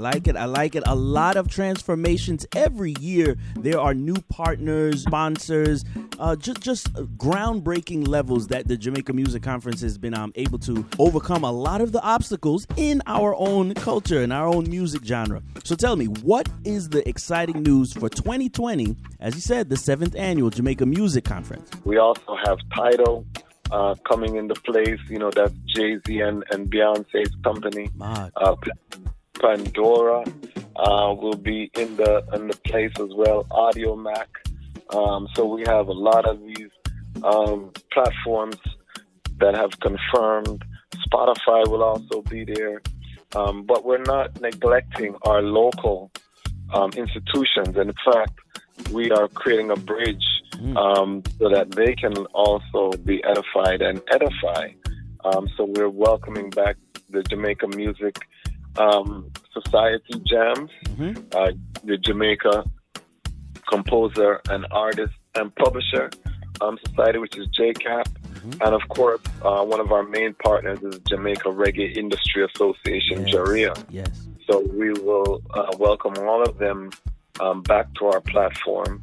like it. I like it. A lot of transformations every year. There are new partners, sponsors, uh, just just groundbreaking levels that the Jamaica Music Conference has been um, able to overcome a lot of the obstacles in our own culture and our own music genre. So tell me, what is the exciting news for 2020? As you said, the seventh annual Jamaica Music Conference. We also have Tidal. uh, coming into place. You know, that's Jay Z and, and Beyonce's company. Uh, Pandora uh, will be in the in the place as well. Audiomack. Um, so we have a lot of these um, platforms that have confirmed. Spotify will also be there. Um, but we're not neglecting our local um, institutions. And in fact, we are creating a bridge mm. um, so that they can also be edified and edify. Um, so we're welcoming back the Jamaica Music um, Society Jams, mm-hmm. uh, the Jamaica Composer and Artist and Publisher um, Society, which is JCAP. Mm-hmm. And of course, uh, one of our main partners is Jamaica Reggae Industry Association, yes. JARIA. Yes. So we will uh, welcome all of them um, back to our platform.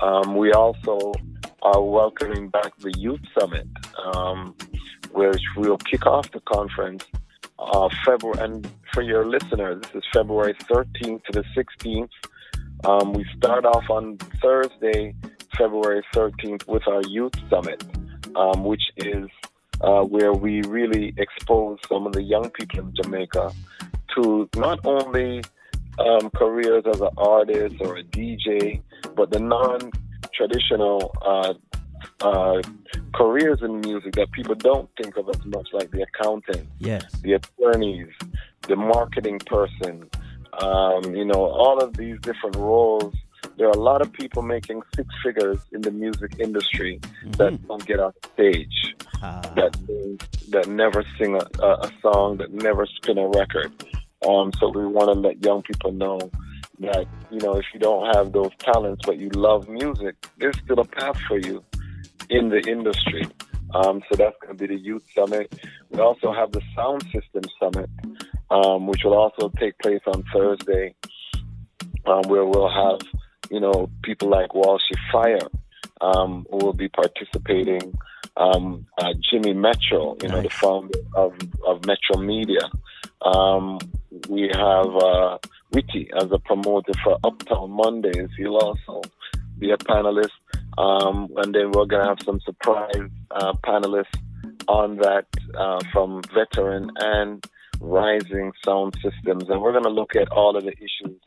Um, we also are welcoming back the Youth Summit, um, which will kick off the conference uh, February. And for your listeners, this is February 13th to the 16th. Um, we start off on Thursday, February 13th, with our Youth Summit, um, which is uh, where we really expose some of the young people in Jamaica to not only um, careers as an artist or a DJ, but the non traditional uh, uh, careers in music that people don't think of as much, like the accountant, yes, the attorneys, the marketing person, um, you know, all of these different roles. There are a lot of people making six figures in the music industry mm-hmm. that don't get off stage, uh. that that never sing a, a song, that never spin a record. Um, so we want to let young people know that, you know, if you don't have those talents but you love music, there's still a path for you in the industry. Um, so that's going to be the Youth Summit. We also have the Sound System Summit, um, which will also take place on Thursday, um, where we'll have, you know, people like Walshy Fire um, who will be participating. Um, uh, Jimmy Metro, you nice. know, the founder of, of Metro Media. Um, we have uh, Witty as a promoter for Uptown Mondays. He'll also be a panelist. Um, and then we're going to have some surprise uh, panelists on that uh, from veteran and rising sound systems. And we're going to look at all of the issues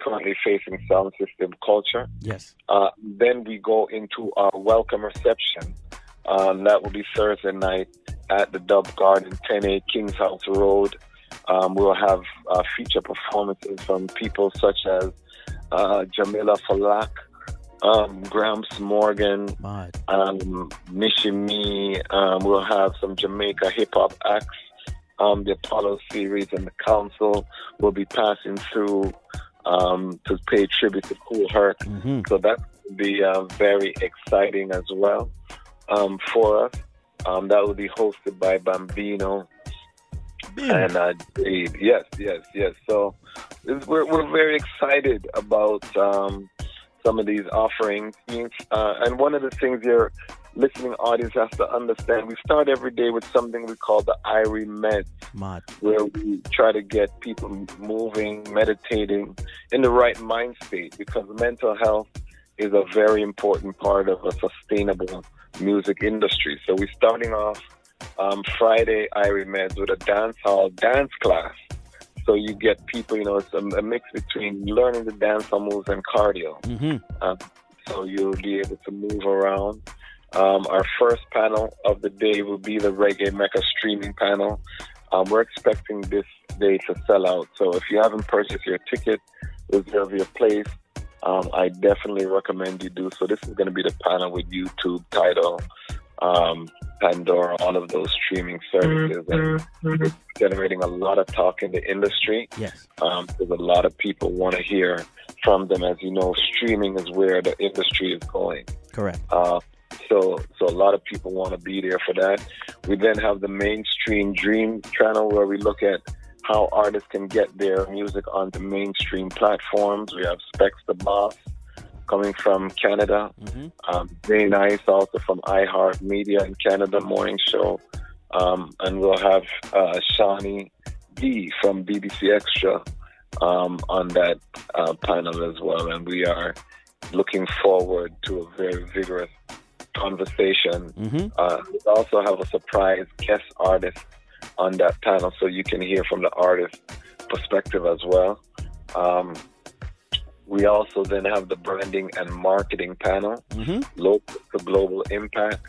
currently facing sound system culture. Yes. Uh, then we go into our welcome reception. Um, that will be Thursday night at the Dub Garden, 10A Kings House Road, um, we'll have uh, feature performances from people such as uh, Jamila Falak, um, Gramps Morgan, um, Nishimi. Um, we'll have some Jamaica hip hop acts. Um, the Apollo series and the council will be passing through um, to pay tribute to Kool Herc. Mm-hmm. So that will be uh, very exciting as well um, for us. Um, that will be hosted by Bambino and uh, yes, yes, yes. So we're we're very excited about um, some of these offerings. Uh, and one of the things your listening audience has to understand, we start every day with something we call the Irie Meds, Mad. where we try to get people moving, meditating in the right mind state because mental health is a very important part of a sustainable music industry. So we're starting off um, Friday Irie Meds with a dance hall dance class. So you get people, you know, it's a, a mix between learning the dance moves and cardio. Mm-hmm. Um, so you'll be able to move around. Um, our first panel of the day will be the Reggae Mecca streaming panel. Um, we're expecting this day to sell out. So if you haven't purchased your ticket, reserve your place. Um, I definitely recommend you do so. This is going to be the panel with YouTube Tidal um, Pandora, all of those streaming services, and mm-hmm. it's generating a lot of talk in the industry. Yes, um, because a lot of people want to hear from them. As you know, streaming is where the industry is going. Correct. Uh, so, so a lot of people want to be there for that. We then have the mainstream Dream channel where we look at how artists can get their music onto mainstream platforms. We have Specs the Boss coming from Canada, mm-hmm. um, Jay Nice also from iHeart Media in Canada Morning Show, um, and we'll have uh, Shawnee D from BBC Extra um, on that uh, panel as well, and we are looking forward to a very vigorous conversation. Mm-hmm. Uh, we also have a surprise guest artist on that panel, so you can hear from the artist perspective as well. Um, we also then have the branding and marketing panel, mm-hmm. local to global impact.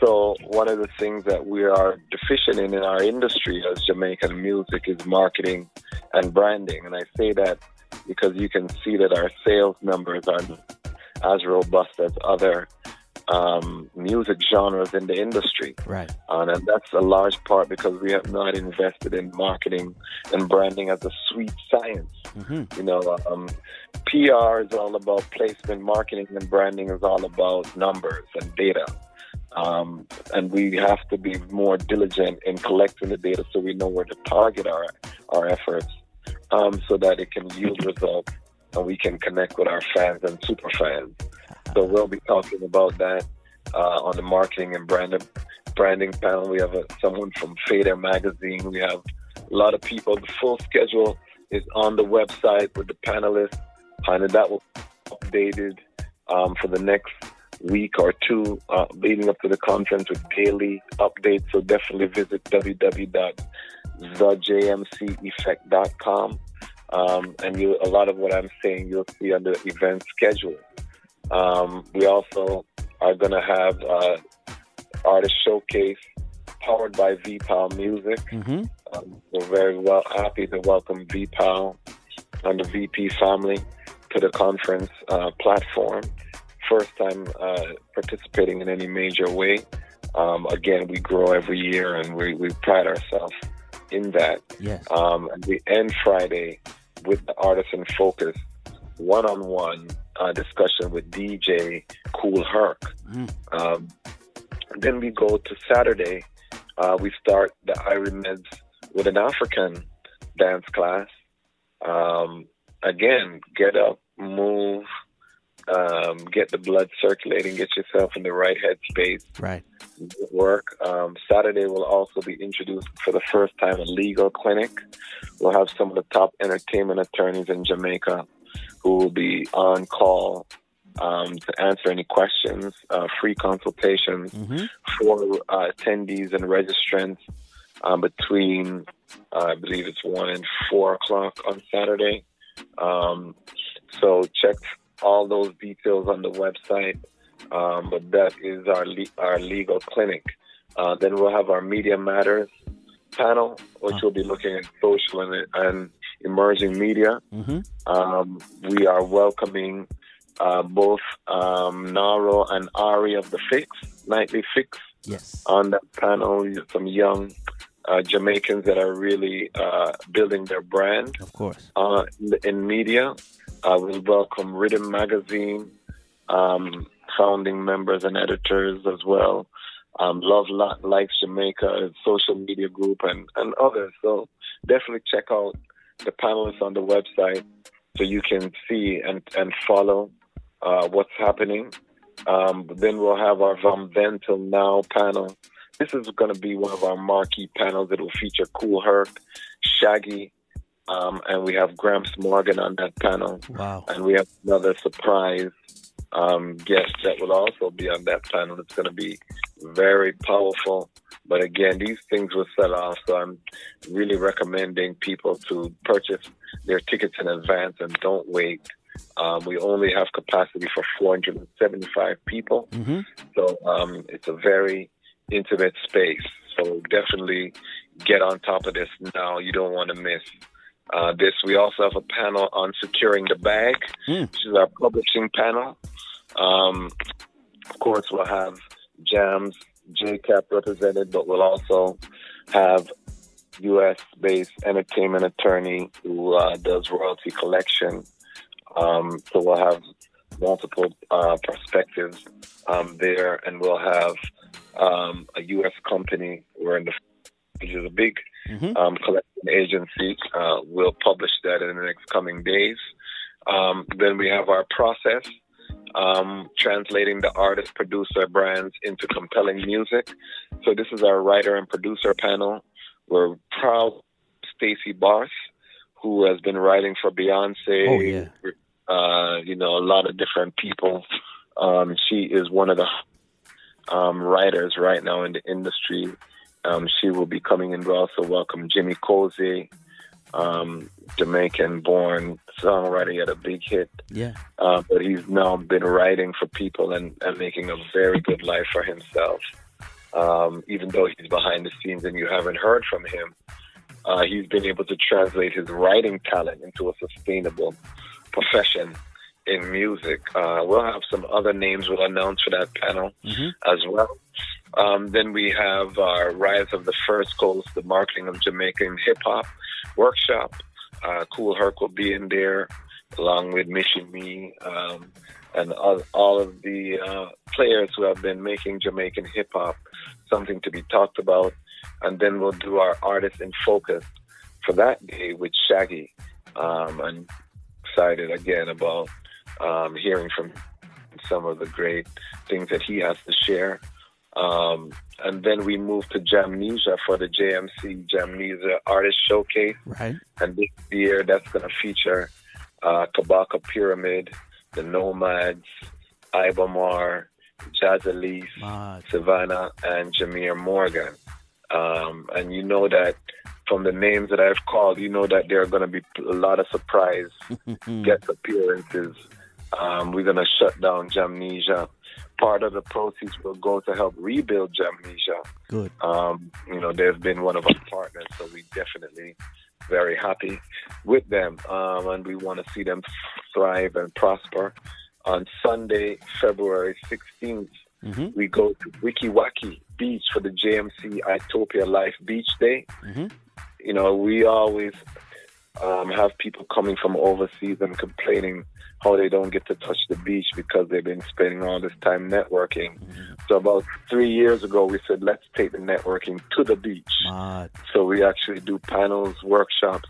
So one of the things that we are deficient in in our industry as Jamaican music is marketing and branding. And I say that because you can see that our sales numbers are as robust as other um, music genres in the industry. Right. and that's a large part because we have not invested in marketing and branding as a sweet science. Mm-hmm. You know, um, PR is all about placement, marketing and branding is all about numbers and data. Um, and we have to be more diligent in collecting the data so we know where to target our, our efforts um, so that it can yield results and we can connect with our fans and super fans. So we'll be talking about that uh, on the marketing and branding branding panel. We have a, someone from Fader Magazine. We have a lot of people. The full schedule is on the website with the panelists, and that will be updated um, for the next week or two uh, leading up to the conference with daily updates. So definitely visit www.thejmceffect.com. Um, and you, a lot of what I'm saying you'll see on the event schedule. Um, we also are going to have uh, artist showcase powered by VPAL Music. Mm-hmm. Um, we're very well happy to welcome VPAL and the VP family to the conference uh, platform. First time uh, participating in any major way. Um, again, we grow every year and we, we pride ourselves in that. Yes. Um, and we end Friday with the artist in focus one on one discussion with DJ Kool Herc. Mm. Um, then we go to Saturday. Uh, we start the Irimeds with an African dance class. Um, again, get up, move, um, get the blood circulating, get yourself in the right headspace. Right. Work. Um, Saturday will also be introduced for the first time a legal clinic. We'll have some of the top entertainment attorneys in Jamaica who will be on call um, to answer any questions, uh, free consultations mm-hmm. for uh, attendees and registrants um, between, uh, I believe it's 1 and 4 o'clock on Saturday. Um, so check all those details on the website. Um, but that is our le- our legal clinic. Uh, then we'll have our Media Matters panel, which will be looking at social and, and emerging media. Mm-hmm. Um, we are welcoming uh, both um, Naro and Ari of the Fix, Nightly Fix, yes. on that panel. Some young uh, Jamaicans that are really uh, building their brand, of course, uh, in media. Uh, we welcome Rhythm Magazine, um, founding members and editors as well. Um, Love Likes Jamaica, social media group, and, and others. So definitely check out the panelists on the website so you can see and, and follow uh, what's happening. Um, then we'll have our From Then Till Now panel. This is going to be one of our marquee panels. It will feature Kool Herc, Shaggy, um, and we have Gramps Morgan on that panel. Wow. And we have another surprise um, guest that will also be on that panel. It's going to be very powerful. But again, these things will sell off, so I'm really recommending people to purchase their tickets in advance and don't wait. Um, we only have capacity for 475 people, mm-hmm. so um, it's a very intimate space. So definitely get on top of this now. You don't want to miss uh, this. We also have a panel on securing the bag, mm. which is our publishing panel. Um, of course, we'll have jams JCAP represented, but we'll also have U.S. based entertainment attorney who uh, does royalty collection. Um, so we'll have multiple uh, perspectives um, there, and we'll have um, a U.S. company. We're in the which is a big mm-hmm. um, collection agency. Uh, we'll publish that in the next coming days. Um, then we have our process, um, translating the artist producer brands into compelling music. So this is our writer and producer panel. We're proud Stacy Barthe, who has been writing for Beyonce. Oh, yeah. Uh, you know, a lot of different people. Um, she is one of the um, writers right now in the industry. Um, she will be coming in. We also welcome Jimmy Cozier, um, Jamaican born songwriter. He had a big hit. Yeah. Uh, but he's now been writing for people and, and making a very good life for himself. Um, even though he's behind the scenes and you haven't heard from him, uh, he's been able to translate his writing talent into a sustainable profession in music. Uh, we'll have some other names we'll announce for that panel mm-hmm. as well. Um, then we have our Rise of the First Coast, the marketing of Jamaican hip hop workshop. Uh, Kool Herc will be in there along with Mishi Me um, and all, all, of the uh, players who have been making Jamaican hip hop something to be talked about. And then we'll do our artist in focus for that day with Shaggy. Um, excited again about um, hearing from some of the great things that he has to share. Um, and then we moved to Jamnesia for the JMC Jamnesia Artist Showcase. Right. And this year, that's going to feature uh, Kabaka Pyramid, the Nomads, Ibamar, Jaz Elise, Savannah, and Jemere Morgan. Um, and you know that from the names that I've called, you know that there are going to be a lot of surprise guest appearances. Um, we're going to shut down Jamnesia part of the proceeds will go to help rebuild Jamnesia. Good. Um, you know, they've been one of our partners, so we definitely very happy with them, um, and we want to see them thrive and prosper. On Sunday, February 16th, mm-hmm. we go to Weeki Beach for the JMC Itopia Life Beach Day. Mm-hmm. You know, we always um, have people coming from overseas and complaining how they don't get to touch the beach because they've been spending all this time networking. Mm-hmm. So about three years ago, we said let's take the networking to the beach. Mad. So we actually do panels, workshops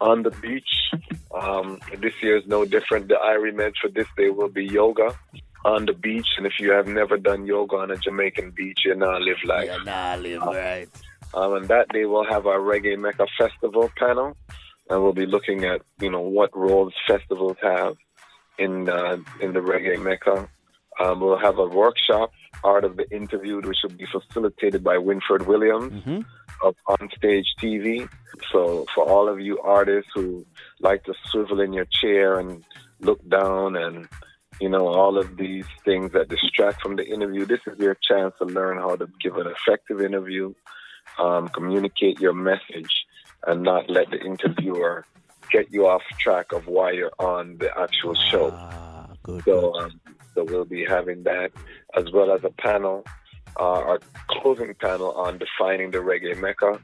on the beach. Um, this year is no different. The IREMED for this day will be yoga on the beach. And if you have never done yoga on a Jamaican beach, you're not live life. You're not live right. Um, and that day we'll have our Reggae Mecca Festival panel and we'll be looking at you know what roles festivals have in uh, in the reggae mecca. Um, we'll have a workshop, Art of the Interviewed, which will be facilitated by Winford Williams mm-hmm. of Onstage TV. So for all of you artists who like to swivel in your chair and look down and you know all of these things that distract from the interview, this is your chance to learn how to give an effective interview, um, communicate your message and not let the interviewer get you off track of why you're on the actual show. Ah, good, so, good. Um, so we'll be having that as well as a panel, uh, our closing panel on defining the reggae mecca,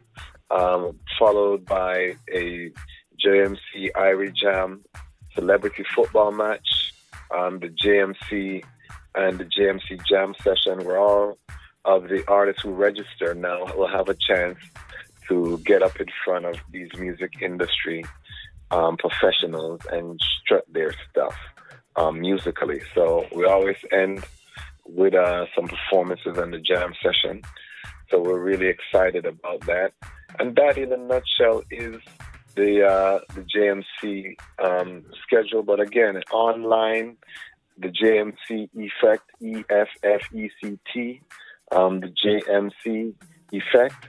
um, followed by a JMC Irie Jam celebrity football match, um, the JMC and the JMC Jam session, where all of the artists who register now will have a chance to get up in front of these music industry um, professionals and strut their stuff um, musically. So we always end with uh, some performances and the jam session. So we're really excited about that. And that, in a nutshell, is the uh, the JMC um, schedule. But again, online, the JMC Effect, E F F E C T, um, the JMC Effect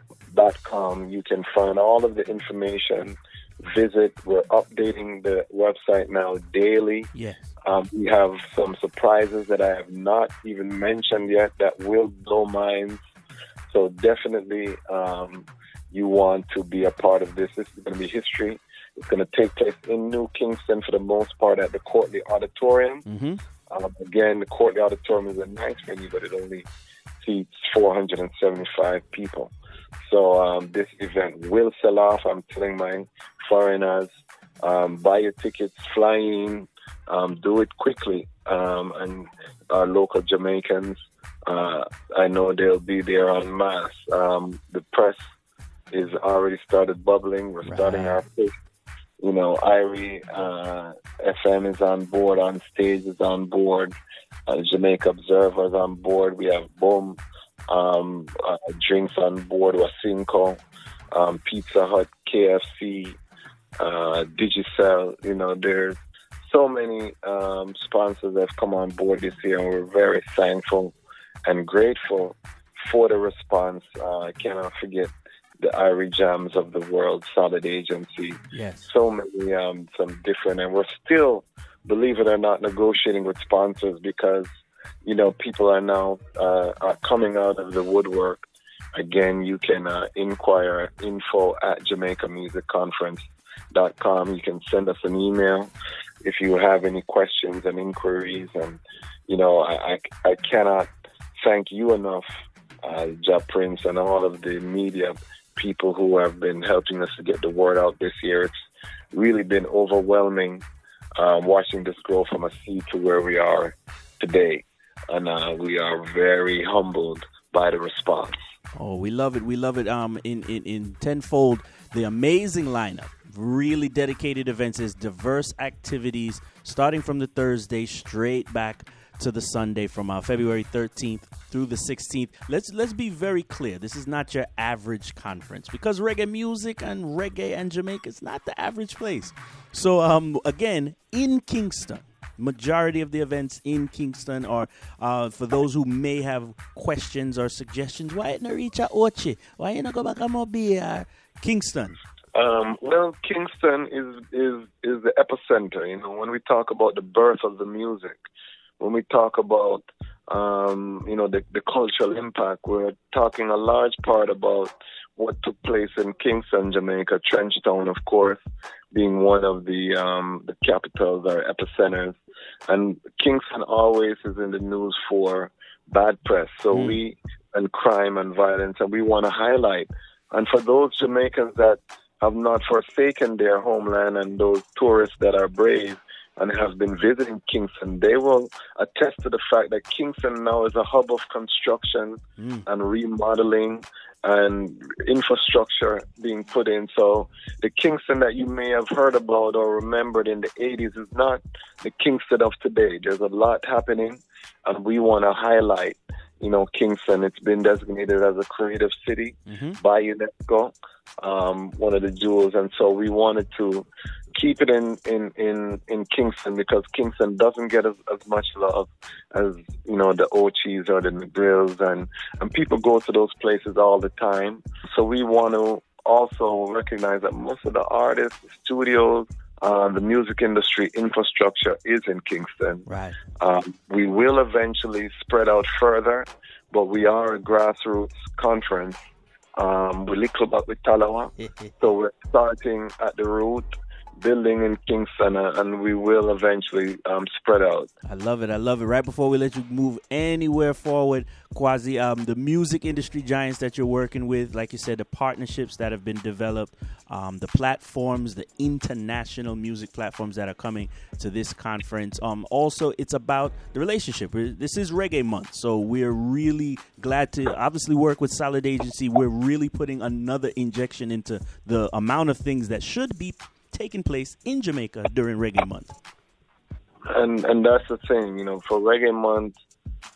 com. You can find all of the information. Visit. We're updating the website now daily. Yeah. Um, we have some surprises that I have not even mentioned yet that will blow minds. So definitely, um, you want to be a part of this. This is going to be history. It's going to take place in New Kingston for the most part at the Courtleigh Auditorium. Mm-hmm. Um, again, the Courtleigh Auditorium is a nice venue, but it only seats 475 people. So um, this event will sell off. I'm telling my foreigners, um, buy your tickets, fly in, um, do it quickly. Um, and our local Jamaicans, uh, I know they'll be there en masse. Um, the press is already started bubbling. We're starting our fifth. You know, Irie uh, FM is on board, on stage is on board. Uh, Jamaica Observer is on board. We have Boom um, uh, Drinks on board, Wisynco, um, Pizza Hut, KFC, uh, Digicel. You know, there's so many um, sponsors that have come on board this year, and we're very thankful and grateful for the response. Uh, I cannot forget the Irie Jams of the world, Solid Agency. Yes. So many, um, some different, and we're still, believe it or not, negotiating with sponsors because, you know, people are now uh, are coming out of the woodwork. Again, you can uh, inquire at info at Jamaica Music Conference.com. You can send us an email if you have any questions and inquiries. And, you know, I, I, I cannot thank you enough, uh, Ja Prince, and all of the media people who have been helping us to get the word out this year. It's really been overwhelming um, watching this grow from a seed to where we are today. And uh, we are very humbled by the response. Oh, we love it. We love it. Um, in, in, in tenfold, the amazing lineup, really dedicated events, is diverse activities starting from the Thursday straight back to the Sunday from uh, February 13th through the 16th. Let's let's be very clear. This is not your average conference because reggae music and reggae and Jamaica is not the average place. So um, again, in Kingston, majority of the events in Kingston are uh, for those who may have questions or suggestions. Why not reach out Ochi? Why you not go back and Mobile? Kingston. Um, well, Kingston is is is the epicenter. You know, when we talk about the birth of the music, when we talk about um, you know the, the cultural impact, we're talking a large part about what took place in Kingston, Jamaica, Trenchtown, of course, being one of the um, the capitals or epicenters, and Kingston always is in the news for bad press. So mm. we and crime and violence, and we want to highlight. And for those Jamaicans that have not forsaken their homeland and those tourists that are brave, and have been visiting Kingston, they will attest to the fact that Kingston now is a hub of construction mm. and remodeling and infrastructure being put in. So the Kingston that you may have heard about or remembered in the 80s is not the Kingston of today. There's a lot happening, and we want to highlight. You know, Kingston, it's been designated as a creative city mm-hmm. by UNESCO, um, one of the jewels. And so we wanted to keep it in, in, in, in Kingston because Kingston doesn't get as, as much love as, you know, the Ochis or the Negrils and, and people go to those places all the time. So we want to also recognize that most of the artists, the studios, uh, the music industry infrastructure is in Kingston. Right. Um, we will eventually spread out further, but we are a grassroots conference. Um, we little up with Talawa, so we're starting at the root building in Kingston, and we will eventually um, spread out. I love it. I love it. Right before we let you move anywhere forward, Quasi, um, the music industry giants that you're working with, like you said, the partnerships that have been developed, um, the platforms, the international music platforms that are coming to this conference. Um, also, it's about the relationship. This is Reggae Month, so we're really glad to obviously work with Solid Agency. We're really putting another injection into the amount of things that should be taking place in Jamaica during Reggae Month. And and that's the thing, you know, for Reggae Month,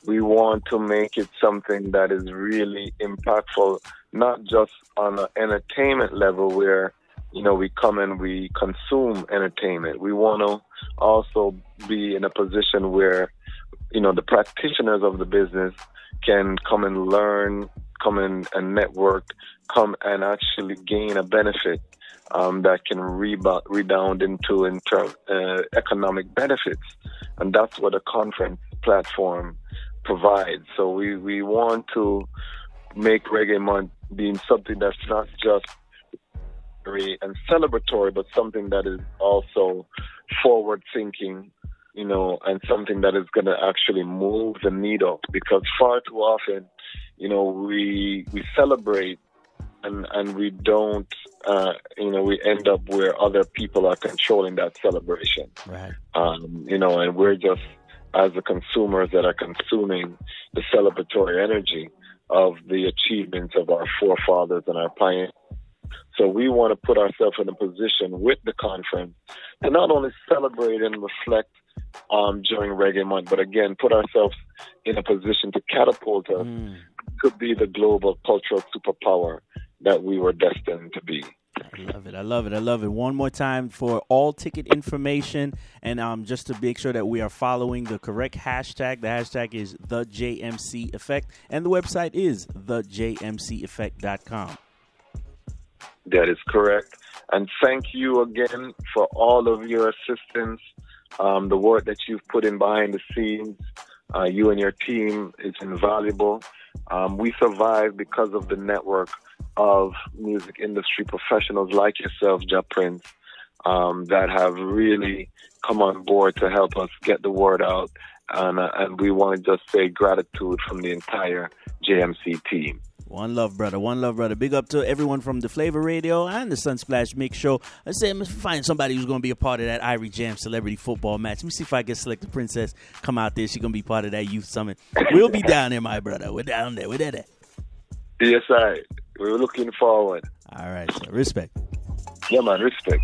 we want to make it something that is really impactful, not just on an entertainment level where you know we come and we consume entertainment. We want to also be in a position where you know the practitioners of the business can come and learn, come and network, come and actually gain a benefit um, that can rebound, redound into inter, uh, economic benefits. And that's what a conference platform provides. So we, we want to make Reggae Month being something that's not just and celebratory, but something that is also forward thinking, you know, and something that is going to actually move the needle. Because far too often, you know, we we celebrate and and we don't uh, you know we end up where other people are controlling that celebration. Right. Um, you know and we're just as the consumers that are consuming the celebratory energy of the achievements of our forefathers and our pioneers. So we want to put ourselves in a position with the conference to not only celebrate and reflect um, during Reggae Month, but again, put ourselves in a position to catapult us mm. to be the global cultural superpower that we were destined to be. I love it. I love it. I love it. One more time for all ticket information and um, just to make sure that we are following the correct hashtag. The hashtag is the JMC Effect, and the website is thejmceffect.com. That is correct. And thank you again for all of your assistance, um, the work that you've put in behind the scenes. Uh, you and your team is invaluable. Um, we survive because of the network of music industry professionals like yourself, Ja Prince, um, that have really come on board to help us get the word out. And, uh, and we want to just say gratitude from the entire JMC team. One love, brother. One love, brother. Big up to everyone from the Flavor Radio and the Sunsplash Mix Show. I say, let's find somebody who's going to be a part of that Irie Jam Celebrity Football match. Let me see if I can select the princess. Come out there. She's going to be part of that youth summit. We'll be down there, my brother. We're down there. We're there. Yes, I. We're looking forward. All right. Respect. Yeah, man. Respect.